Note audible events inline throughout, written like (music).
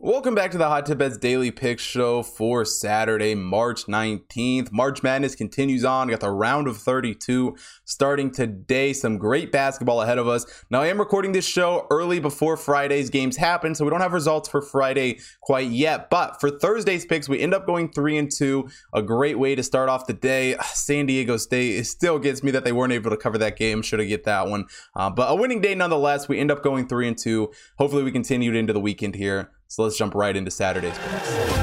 Welcome back to the Hot Tip Daily Pick Show for Saturday, March 19th. March Madness continues on. We got the round of 32 starting today. Some great basketball ahead of us. Now, I am recording this show early before Friday's games happen, so we don't have results for Friday quite yet. But for Thursday's picks, we end up going 3 and 2. A great way to start off the day. (sighs) San Diego State, it still gets me that they weren't able to cover that game. Should have get that one. Uh, but a winning day nonetheless. We end up going 3 and 2. Hopefully, we continued into the weekend here. So let's jump right into Saturday's picks.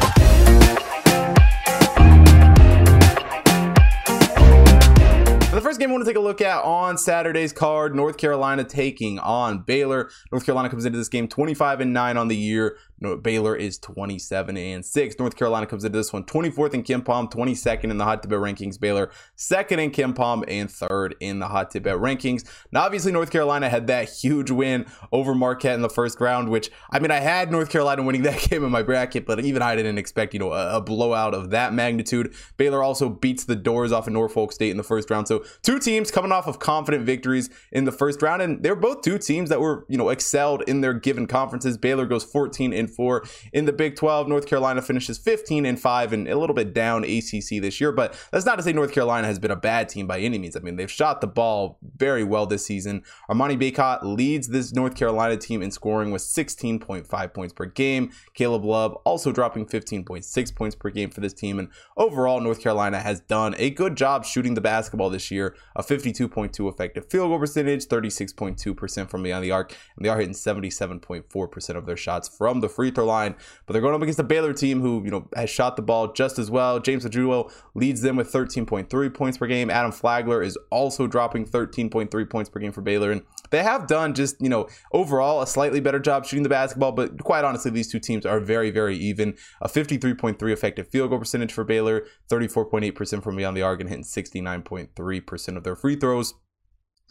the first game I want to take a look at on Saturday's card, North Carolina taking on Baylor. North Carolina comes into this game 25 and 9 on the year. Baylor is 27 and 6. North Carolina comes into this one 24th in KenPom, 22nd in the hot tip bet rankings. Baylor second in KenPom and third in the hot tip bet rankings. Now, obviously, North Carolina had that huge win over Marquette in the first round, which I mean, I had North Carolina winning that (laughs) game in my bracket, but even I didn't expect you know a, a blowout of that magnitude. Baylor also beats the doors off of Norfolk State in the first round. So two teams coming off of confident victories in the first round, and they're both two teams that were you know excelled in their given conferences. Baylor goes 14 and and four in the Big 12. North Carolina finishes 15 and five and a little bit down ACC this year, but that's not to say North Carolina has been a bad team by any means. I mean, they've shot the ball very well this season. Armando Bacot leads this North Carolina team in scoring with 16.5 points per game. Caleb Love also dropping 15.6 points per game for this team. And overall, North Carolina has done a good job shooting the basketball this year. A 52.2 effective field goal percentage, 36.2% from beyond the arc, and they are hitting 77.4% of their shots from the free throw line. But they're going up against the Baylor team who, you know, has shot the ball just as well. James Akinjo leads them with 13.3 points per game. Adam Flagler is also dropping 13.3 points per game for Baylor. And they have done just, you know, overall a slightly better job shooting the basketball. But quite honestly, these two teams are very, very even. A 53.3 effective field goal percentage for Baylor, 34.8% from beyond the arc, and hitting 69.3% of their free throws.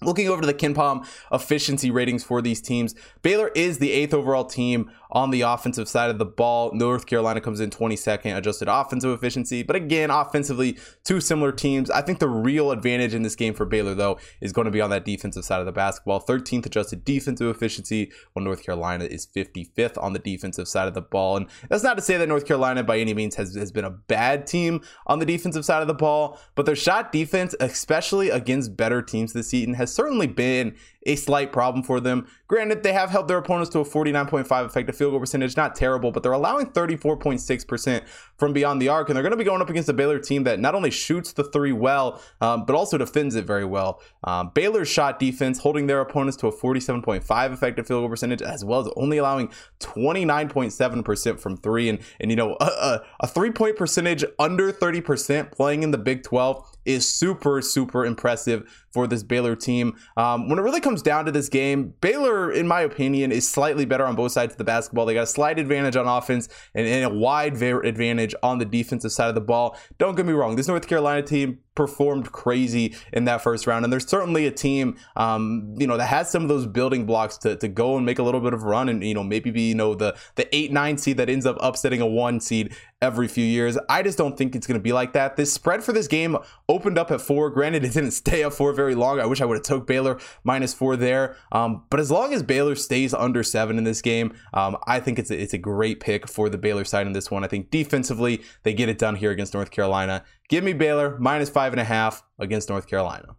Looking over to the KenPom efficiency ratings for these teams, Baylor is the eighth overall team on the offensive side of the ball. North Carolina comes in 22nd adjusted offensive efficiency. But again, offensively, two similar teams. I think the real advantage in this game for Baylor, though, is going to be on that defensive side of the basketball. 13th adjusted defensive efficiency, while North Carolina is 55th on the defensive side of the ball. And that's not to say that North Carolina by any means has, has been a bad team on the defensive side of the ball, but their shot defense, especially against better teams this season, has certainly been a slight problem for them. Granted, they have held their opponents to a 49.5 effective field goal percentage, not terrible, but they're allowing 34.6% from beyond the arc, and they're going to be going up against a Baylor team that not only shoots the three well, um, but also defends it very well. Um, Baylor's shot defense holding their opponents to a 47.5 effective field goal percentage, as well as only allowing 29.7% from three, and and you know a, a, a three point percentage under 30% playing in the Big 12 is super, super impressive for this Baylor team. Um, when it really comes down to this game, Baylor, in my opinion, is slightly better on both sides of the basketball. They got a slight advantage on offense and, and a wide advantage on the defensive side of the ball. Don't get me wrong, this North Carolina team performed crazy in that first round. And there's certainly a team, um, you know, that has some of those building blocks to, to go and make a little bit of run and, you know, maybe be, you know, the, the eight, nine seed that ends up upsetting a one seed every few years. I just don't think it's going to be like that. This spread for this game opened up at four. Granted, it didn't stay at four very long. I wish I would have took Baylor minus four there. Um, but as long as Baylor stays under seven in this game, um, I think it's a, it's a great pick for the Baylor side in this one. I think defensively, they get it done here against North Carolina. Give me Baylor minus five and a half against North Carolina.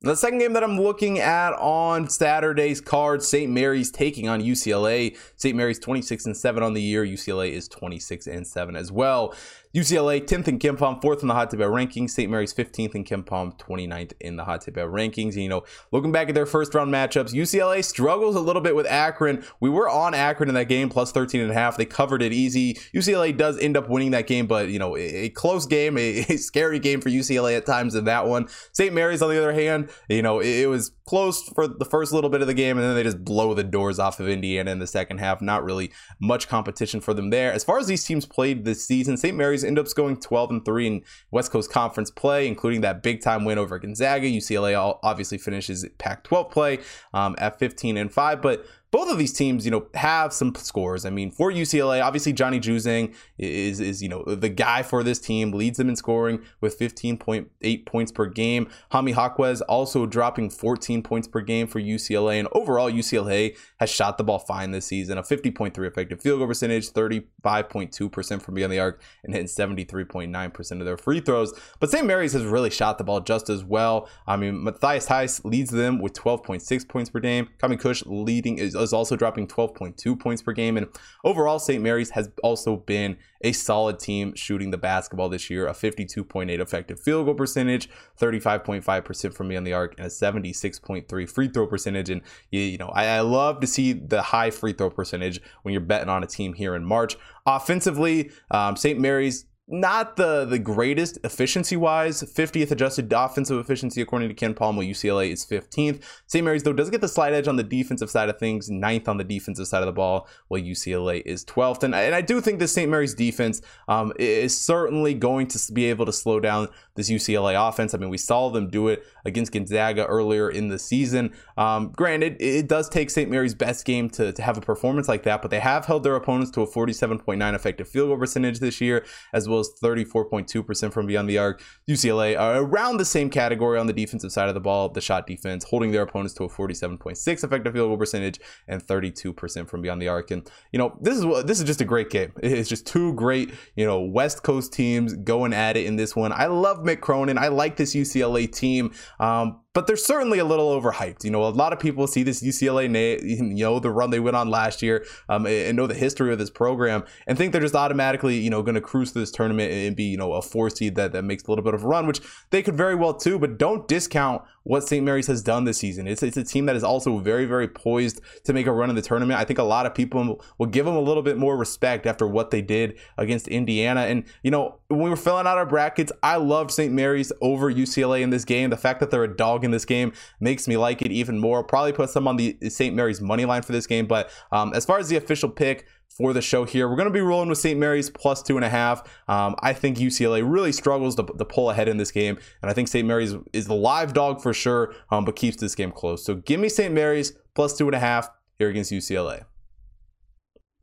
The second game that I'm looking at on Saturday's card, St. Mary's taking on UCLA. St. Mary's 26 and 7 on the year. UCLA is 26 and 7 as well. UCLA 10th in KenPom, 4th in the Hot Tip Bet rankings. St. Mary's 15th in KenPom, 29th in the Hot Tip Bet rankings. And, you know, looking back at their first round matchups, UCLA struggles a little bit with Akron. We were on Akron in that game, plus 13 and a half. They covered it easy. UCLA does end up winning that game, but, you know, a, close game, a, a, scary game for UCLA at times in that one. St. Mary's, on the other hand, you know, it, it was close for the first little bit of the game, and then they just blow the doors off of Indiana in the second half. Not really much competition for them there. As far as these teams played this season, St. Mary's ends up going 12 and 3 in West Coast Conference play, including that big time win over Gonzaga. UCLA obviously finishes Pac 12 play um, at 15 and 5, but both of these teams, you know, have some scores. I mean, for UCLA, obviously Johnny Juzang is is you know the guy for this team, leads them in scoring with 15.8 points per game. Jaime Jaquez also dropping 14 points per game for UCLA, and overall UCLA has shot the ball fine this season. A 50.3 effective field goal percentage, 35.2 percent from beyond the arc, and hitting 73.9 percent of their free throws. But St. Mary's has really shot the ball just as well. I mean, Matthias Theis leads them with 12.6 points per game. Kami Kush leading is is also dropping 12.2 points per game. And overall, St. Mary's has also been a solid team shooting the basketball this year, a 52.8 effective field goal percentage, 35.5% from beyond the arc, and a 76.3 free throw percentage. And, you, you know, I, I love to see the high free throw percentage when you're betting on a team here in March. Offensively, um, St. Mary's not the the greatest efficiency wise 50th adjusted offensive efficiency according to KenPom while ucla is 15th st mary's though does get the slight edge on the defensive side of things ninth on the defensive side of the ball while ucla is 12th and, and i do think the st mary's defense um, is certainly going to be able to slow down this ucla offense. I mean we saw them do it against gonzaga earlier in the season. Um, granted it does take st mary's best game to, to have a performance like that but they have held their opponents to a 47.9 effective field goal percentage this year as well as 34.2% from beyond the arc. UCLA are around the same category on the defensive side of the ball, the shot defense, holding their opponents to a 47.6 effective field goal percentage and 32% from beyond the arc. And you know, this is what this is just a great game. It's just two great, you know, West Coast teams going at it in this one. I love Mick Cronin. I like this UCLA team. Um, but they're certainly a little overhyped. You know, a lot of people see this UCLA, (laughs) you know, the run they went on last year, um, and know the history of this program, and think they're just automatically, you know, going to cruise through this tournament and be, you know, a four seed that, that makes a little bit of a run, which they could very well too. But don't discount what St. Mary's has done this season. It's, it's a team that is also very, very poised to make a run in the tournament. I think a lot of people will give them a little bit more respect after what they did against Indiana. And, you know, when we were filling out our brackets, I loved St. Mary's over UCLA in this game. The fact that they're a dog in this game makes me like it even more. Probably put some on the St. Mary's money line for this game. But um, as far as the official pick, for the show here. We're going to be rolling with St. Mary's plus two and a half. Um, I think UCLA really struggles to, to, pull ahead in this game, and I think St. Mary's is the live dog for sure, um, but keeps this game close. So give me St. Mary's plus two and a half here against UCLA.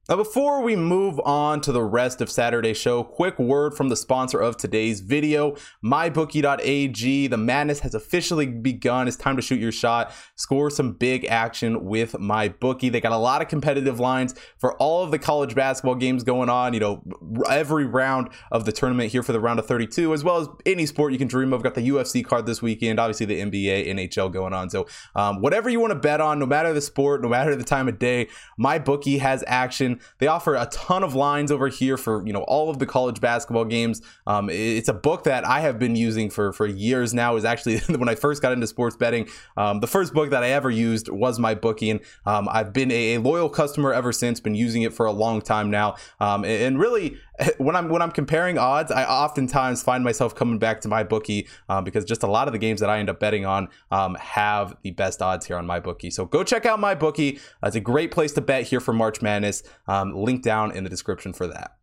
Now, before we move on to the rest of Saturday's show, quick word from the sponsor of today's video, mybookie.ag. The madness has officially begun. It's time to shoot your shot, score some big action with MyBookie. They got a lot of competitive lines for all of the college basketball games going on, you know, every round of the tournament here for the round of 32, as well as any sport you can dream of. Got the UFC card this weekend, obviously the NBA, NHL going on. So, um, whatever you want to bet on, no matter the sport, no matter the time of day, MyBookie has action. They offer a ton of lines over here for you know all of the college basketball games. Um, it's a book that I have been using for for years now. Is actually (laughs) when I first got into sports betting, um, the first book that I ever used was MyBookie, and um, I've been a, a, loyal customer ever since. Been using it for a long time now, um, and really (laughs) when I'm when I'm comparing odds, I oftentimes find myself coming back to MyBookie um, because just a lot of the games that I end up betting on um, have the best odds here on my bookie. So go check out MyBookie. Uh, it's a great place to bet here for March Madness. Um, link down in the description for that.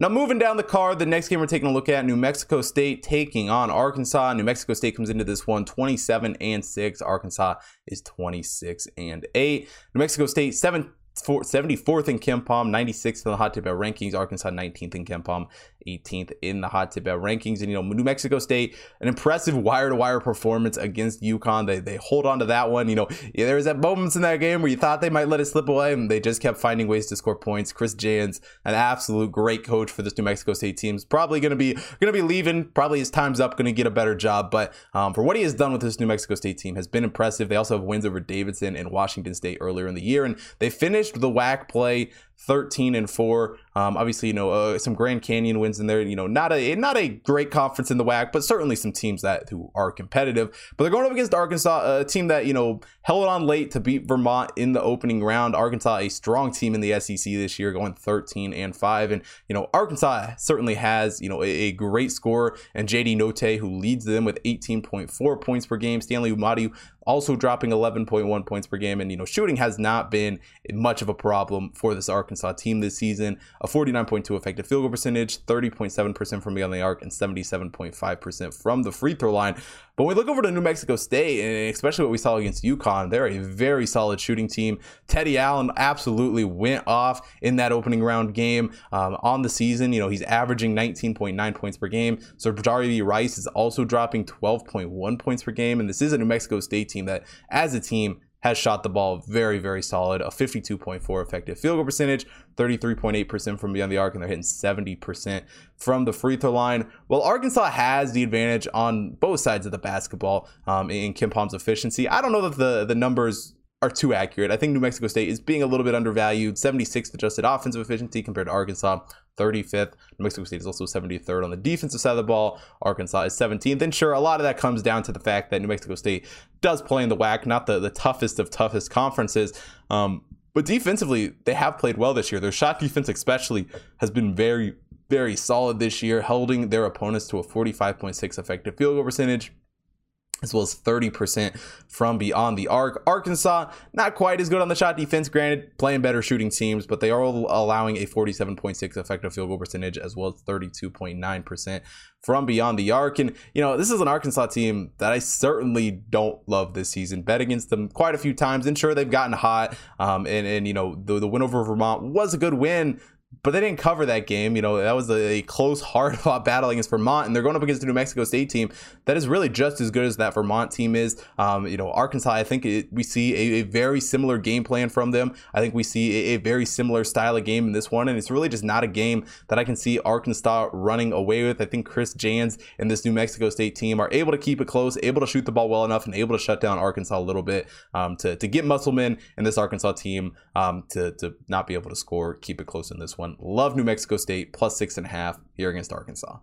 Now, moving down the card, the next game we're taking a look at New Mexico State taking on Arkansas. New Mexico State comes into this one 27 and 6. Arkansas is 26 and 8. New Mexico State 7 74th in KenPom, 96th in the hot tip rankings. Arkansas 19th in KenPom, 18th in the hot tip rankings. And you know, New Mexico State, an impressive wire to wire performance against UConn. They they hold on to that one. You know, yeah, there was that moments in that game where you thought they might let it slip away, and they just kept finding ways to score points. Chris Jans, an absolute great coach for this New Mexico State team, is probably going to be going to be leaving. Probably his time's up. Going to get a better job, but um, for what he has done with this New Mexico State team has been impressive. They also have wins over Davidson and Washington State earlier in the year, and they finished the WAC play 13 and 4 um, obviously you know uh, some grand canyon wins in there you know not a not a great conference in the wac but certainly some teams that who are competitive. But they're going up against arkansas a team that you know held on late to beat vermont in the opening round. Arkansas a strong team in the sec this year going 13 and 5 and you know arkansas certainly has you know a, a great score. And jd notae who leads them with 18.4 points per game. Stanley Umude also dropping 11.1 points per game. And you know shooting has not been much of a problem for this arkansas Arkansas team this season. A 49.2 effective field goal percentage, 30.7% from beyond the arc, and 77.5% from the free throw line. But when we look over to New Mexico State, and especially what we saw against UConn, they're a very solid shooting team. Teddy Allen absolutely went off in that opening round game um, on the season. You know, he's averaging 19.9 points per game. So Jabari Rice is also dropping 12.1 points per game. And this is a New Mexico State team that, as a team, has shot the ball very, very solid. A 52.4 effective field goal percentage, 33.8% from beyond the arc, and they're hitting 70% from the free throw line. Well, Arkansas has the advantage on both sides of the basketball um, in KenPom's efficiency. I don't know that the, the numbers are too accurate. I think New Mexico State is being a little bit undervalued. 76th adjusted offensive efficiency compared to Arkansas, 35th. New Mexico State is also 73rd on the defensive side of the ball. Arkansas is 17th. And sure, a lot of that comes down to the fact that New Mexico State does play in the WAC, not the, the toughest of toughest conferences. Um, but defensively, they have played well this year. Their shot defense, especially, has been very, very solid this year, holding their opponents to a 45.6 effective field goal percentage as well as 30% from beyond the arc. Arkansas, not quite as good on the shot defense, granted, playing better shooting teams, but they are allowing a 47.6 effective field goal percentage as well as 32.9% from beyond the arc. And, you know, this is an Arkansas team that I certainly don't love this season. Bet against them quite a few times, and sure, they've gotten hot. Um, and, and, you know, the, the win over Vermont was a good win, but they didn't cover that game. You know, that was a, close, (laughs) hard fought battle against Vermont, and they're going up against the New Mexico State team that is really just as good as that Vermont team is. Um, you know, Arkansas, I think it, we see a, a, very similar game plan from them. I think we see a, a, very similar style of game in this one, and it's really just not a game that I can see Arkansas running away with. I think Chris Jans and this New Mexico State team are able to keep it close, able to shoot the ball well enough, and able to shut down Arkansas a little bit um, to, to get Musselman and this Arkansas team um, to, to not be able to score, keep it close in this one. Love New Mexico State plus six and a half here against Arkansas.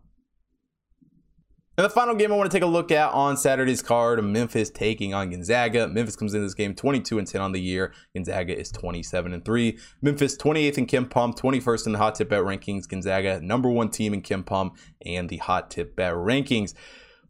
And the final game I want to take a look at on Saturday's card, Memphis taking on Gonzaga. Memphis comes in this game 22 and 10 on the year. Gonzaga is 27 and 3. Memphis 28th in KenPom, 21st in the hot tip bet rankings. Gonzaga number one team in KenPom and the hot tip bet rankings.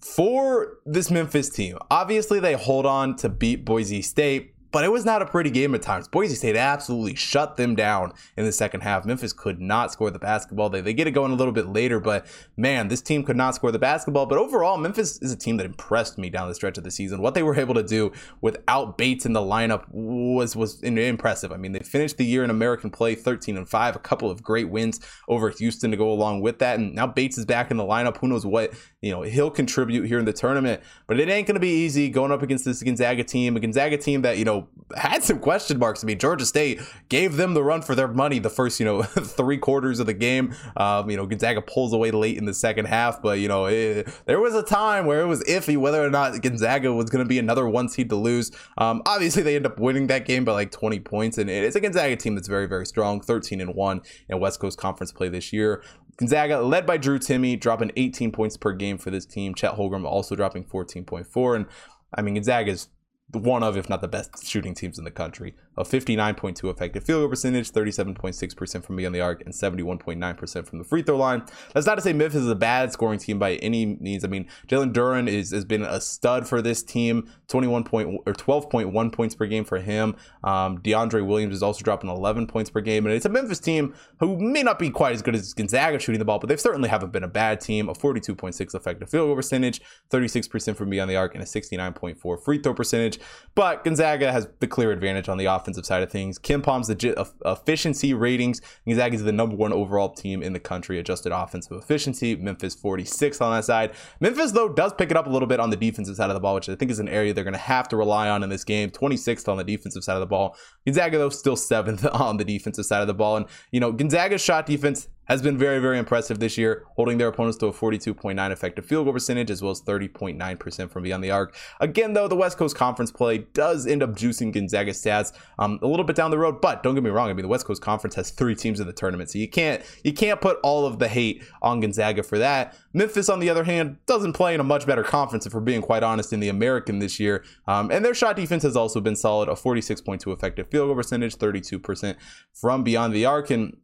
For this Memphis team, obviously they hold on to beat Boise State, but it was not a pretty game at times. Boise State absolutely shut them down in the second half. Memphis could not score the basketball. They, they get it going a little bit later, but man, this team could not score the basketball. But overall, Memphis is a team that impressed me down the stretch of the season. What they were able to do without Bates in the lineup was was impressive. I mean, they finished the year in American play 13 and 5, a couple of great wins over Houston to go along with that. And now Bates is back in the lineup. Who knows what, you know, he'll contribute here in the tournament. But it ain't going to be easy going up against this Gonzaga team, a Gonzaga team that, you know, had some question marks. I mean, Georgia State gave them the run for their money the first, you know, (laughs) three quarters of the game. Um, you know, Gonzaga pulls away late in the second half, but you know, it, there was a time where it was iffy whether or not Gonzaga was going to be another one seed to lose. Um, obviously, they end up winning that game by like 20 points, and it's a Gonzaga team that's very, very strong, 13 and one in West Coast Conference play this year. Gonzaga, led by Drew Timme, dropping 18 points per game for this team. Chet Holmgren also dropping 14.4. And I mean, Gonzaga is one of, if not the best shooting teams in the country a 59.2 effective field goal percentage, 37.6% from beyond the arc, and 71.9% from the free throw line. That's not to say Memphis is a bad scoring team by any means. I mean, Jalen Duren is has been a stud for this team, 21 point or 12.1 points per game for him. Um, DeAndre Williams is also dropping 11 points per game, and it's a Memphis team who may not be quite as good as Gonzaga shooting the ball, but they certainly haven't been a bad team. A 42.6 effective field goal percentage, 36% from beyond the arc, and a 69.4 free throw percentage. But Gonzaga has the clear advantage on the offensive side of things. KenPom's legit efficiency ratings. Gonzaga is the number one overall team in the country adjusted offensive efficiency. Memphis 46 on that side. Memphis though does pick it up a little bit on the defensive side of the ball, which I think is an area they're going to have to rely on in this game. 26th on the defensive side of the ball. Gonzaga though still seventh (laughs) on the defensive side of the ball, and you know Gonzaga's shot defense has been very, very impressive this year, holding their opponents to a 42.9 effective field goal percentage as well as 30.9% from beyond the arc. Again, though, the West Coast Conference play does end up juicing Gonzaga stats um, a little bit down the road, but don't get me wrong. I mean, the West Coast Conference has three teams in the tournament, so you can't you can't put all of the hate on Gonzaga for that. Memphis, on the other hand, doesn't play in a much better conference, if we're being quite honest, in the American this year. Um, and their shot defense has also been solid, a 46.2 effective field goal percentage, 32% from beyond the arc. And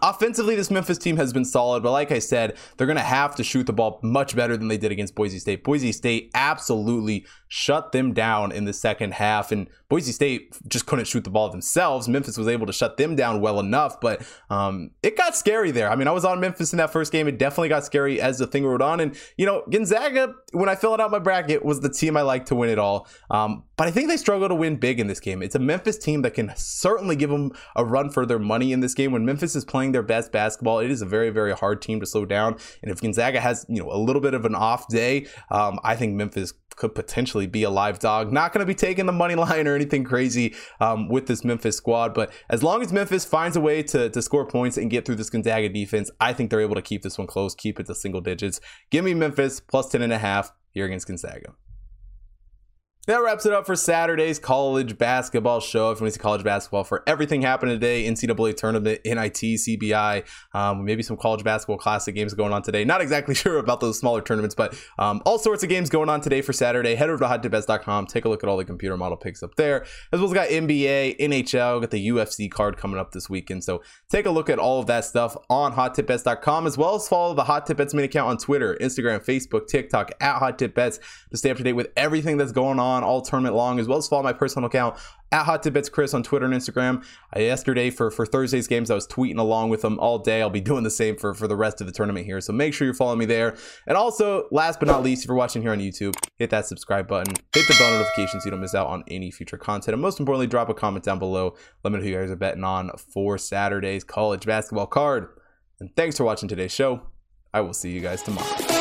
Offensively, this Memphis team has been solid, but like I said, they're going to have to shoot the ball much better than they did against Boise State. Boise State absolutely shut them down in the second half. And Boise State just couldn't shoot the ball themselves. Memphis was able to shut them down well enough, but um, it got scary there. I mean, I was on Memphis in that first game. It definitely got scary as the thing rode on. And, you know, Gonzaga, when I filled out my bracket, was the team I liked to win it all. Um, but I think they struggle to win big in this game. It's a Memphis team that can certainly give them a run for their money in this game. When Memphis is playing their best basketball, it is a very, very hard team to slow down. And if Gonzaga has, you know, a little bit of an off day, um, I think Memphis could potentially be a live dog. Not going to be taking the money line or anything crazy um, with this Memphis squad, but as long as Memphis finds a way to, to score points and get through this Gonzaga defense, I think they're able to keep this one close, keep it to single digits. Give me Memphis plus 10 and a half here against Gonzaga. That wraps it up for Saturday's college basketball show. If you want to see college basketball for everything happening today, NCAA tournament, NIT, CBI, um, maybe some college basketball classic games going on today. Not exactly (laughs) sure about those smaller tournaments, but um, all sorts of games going on today for Saturday. Head over to hottipbets.com. Take a look at all the computer model picks up there, as well as got NBA, NHL, got the UFC card coming up this weekend. So take a look at all of that stuff on hottipbets.com, as well as follow the Hot Tip Bets main account on Twitter, Instagram, Facebook, TikTok at Hot Tip Bets to stay up to date with everything that's going on on all tournament long, as well as follow my personal account at Hot Tip Bets Chris on Twitter and Instagram. Uh, yesterday for for Thursday's games, I was tweeting along with them all day. I'll be doing the same for for the rest of the tournament here. So make sure you're following me there. And also, last but not least, if you're watching here on YouTube, hit that subscribe button, hit the bell notification so you don't miss out on any future content. And most importantly, drop a comment down below. Let me know who you guys are betting on for Saturday's college basketball card. And thanks for watching today's show. I will see you guys tomorrow.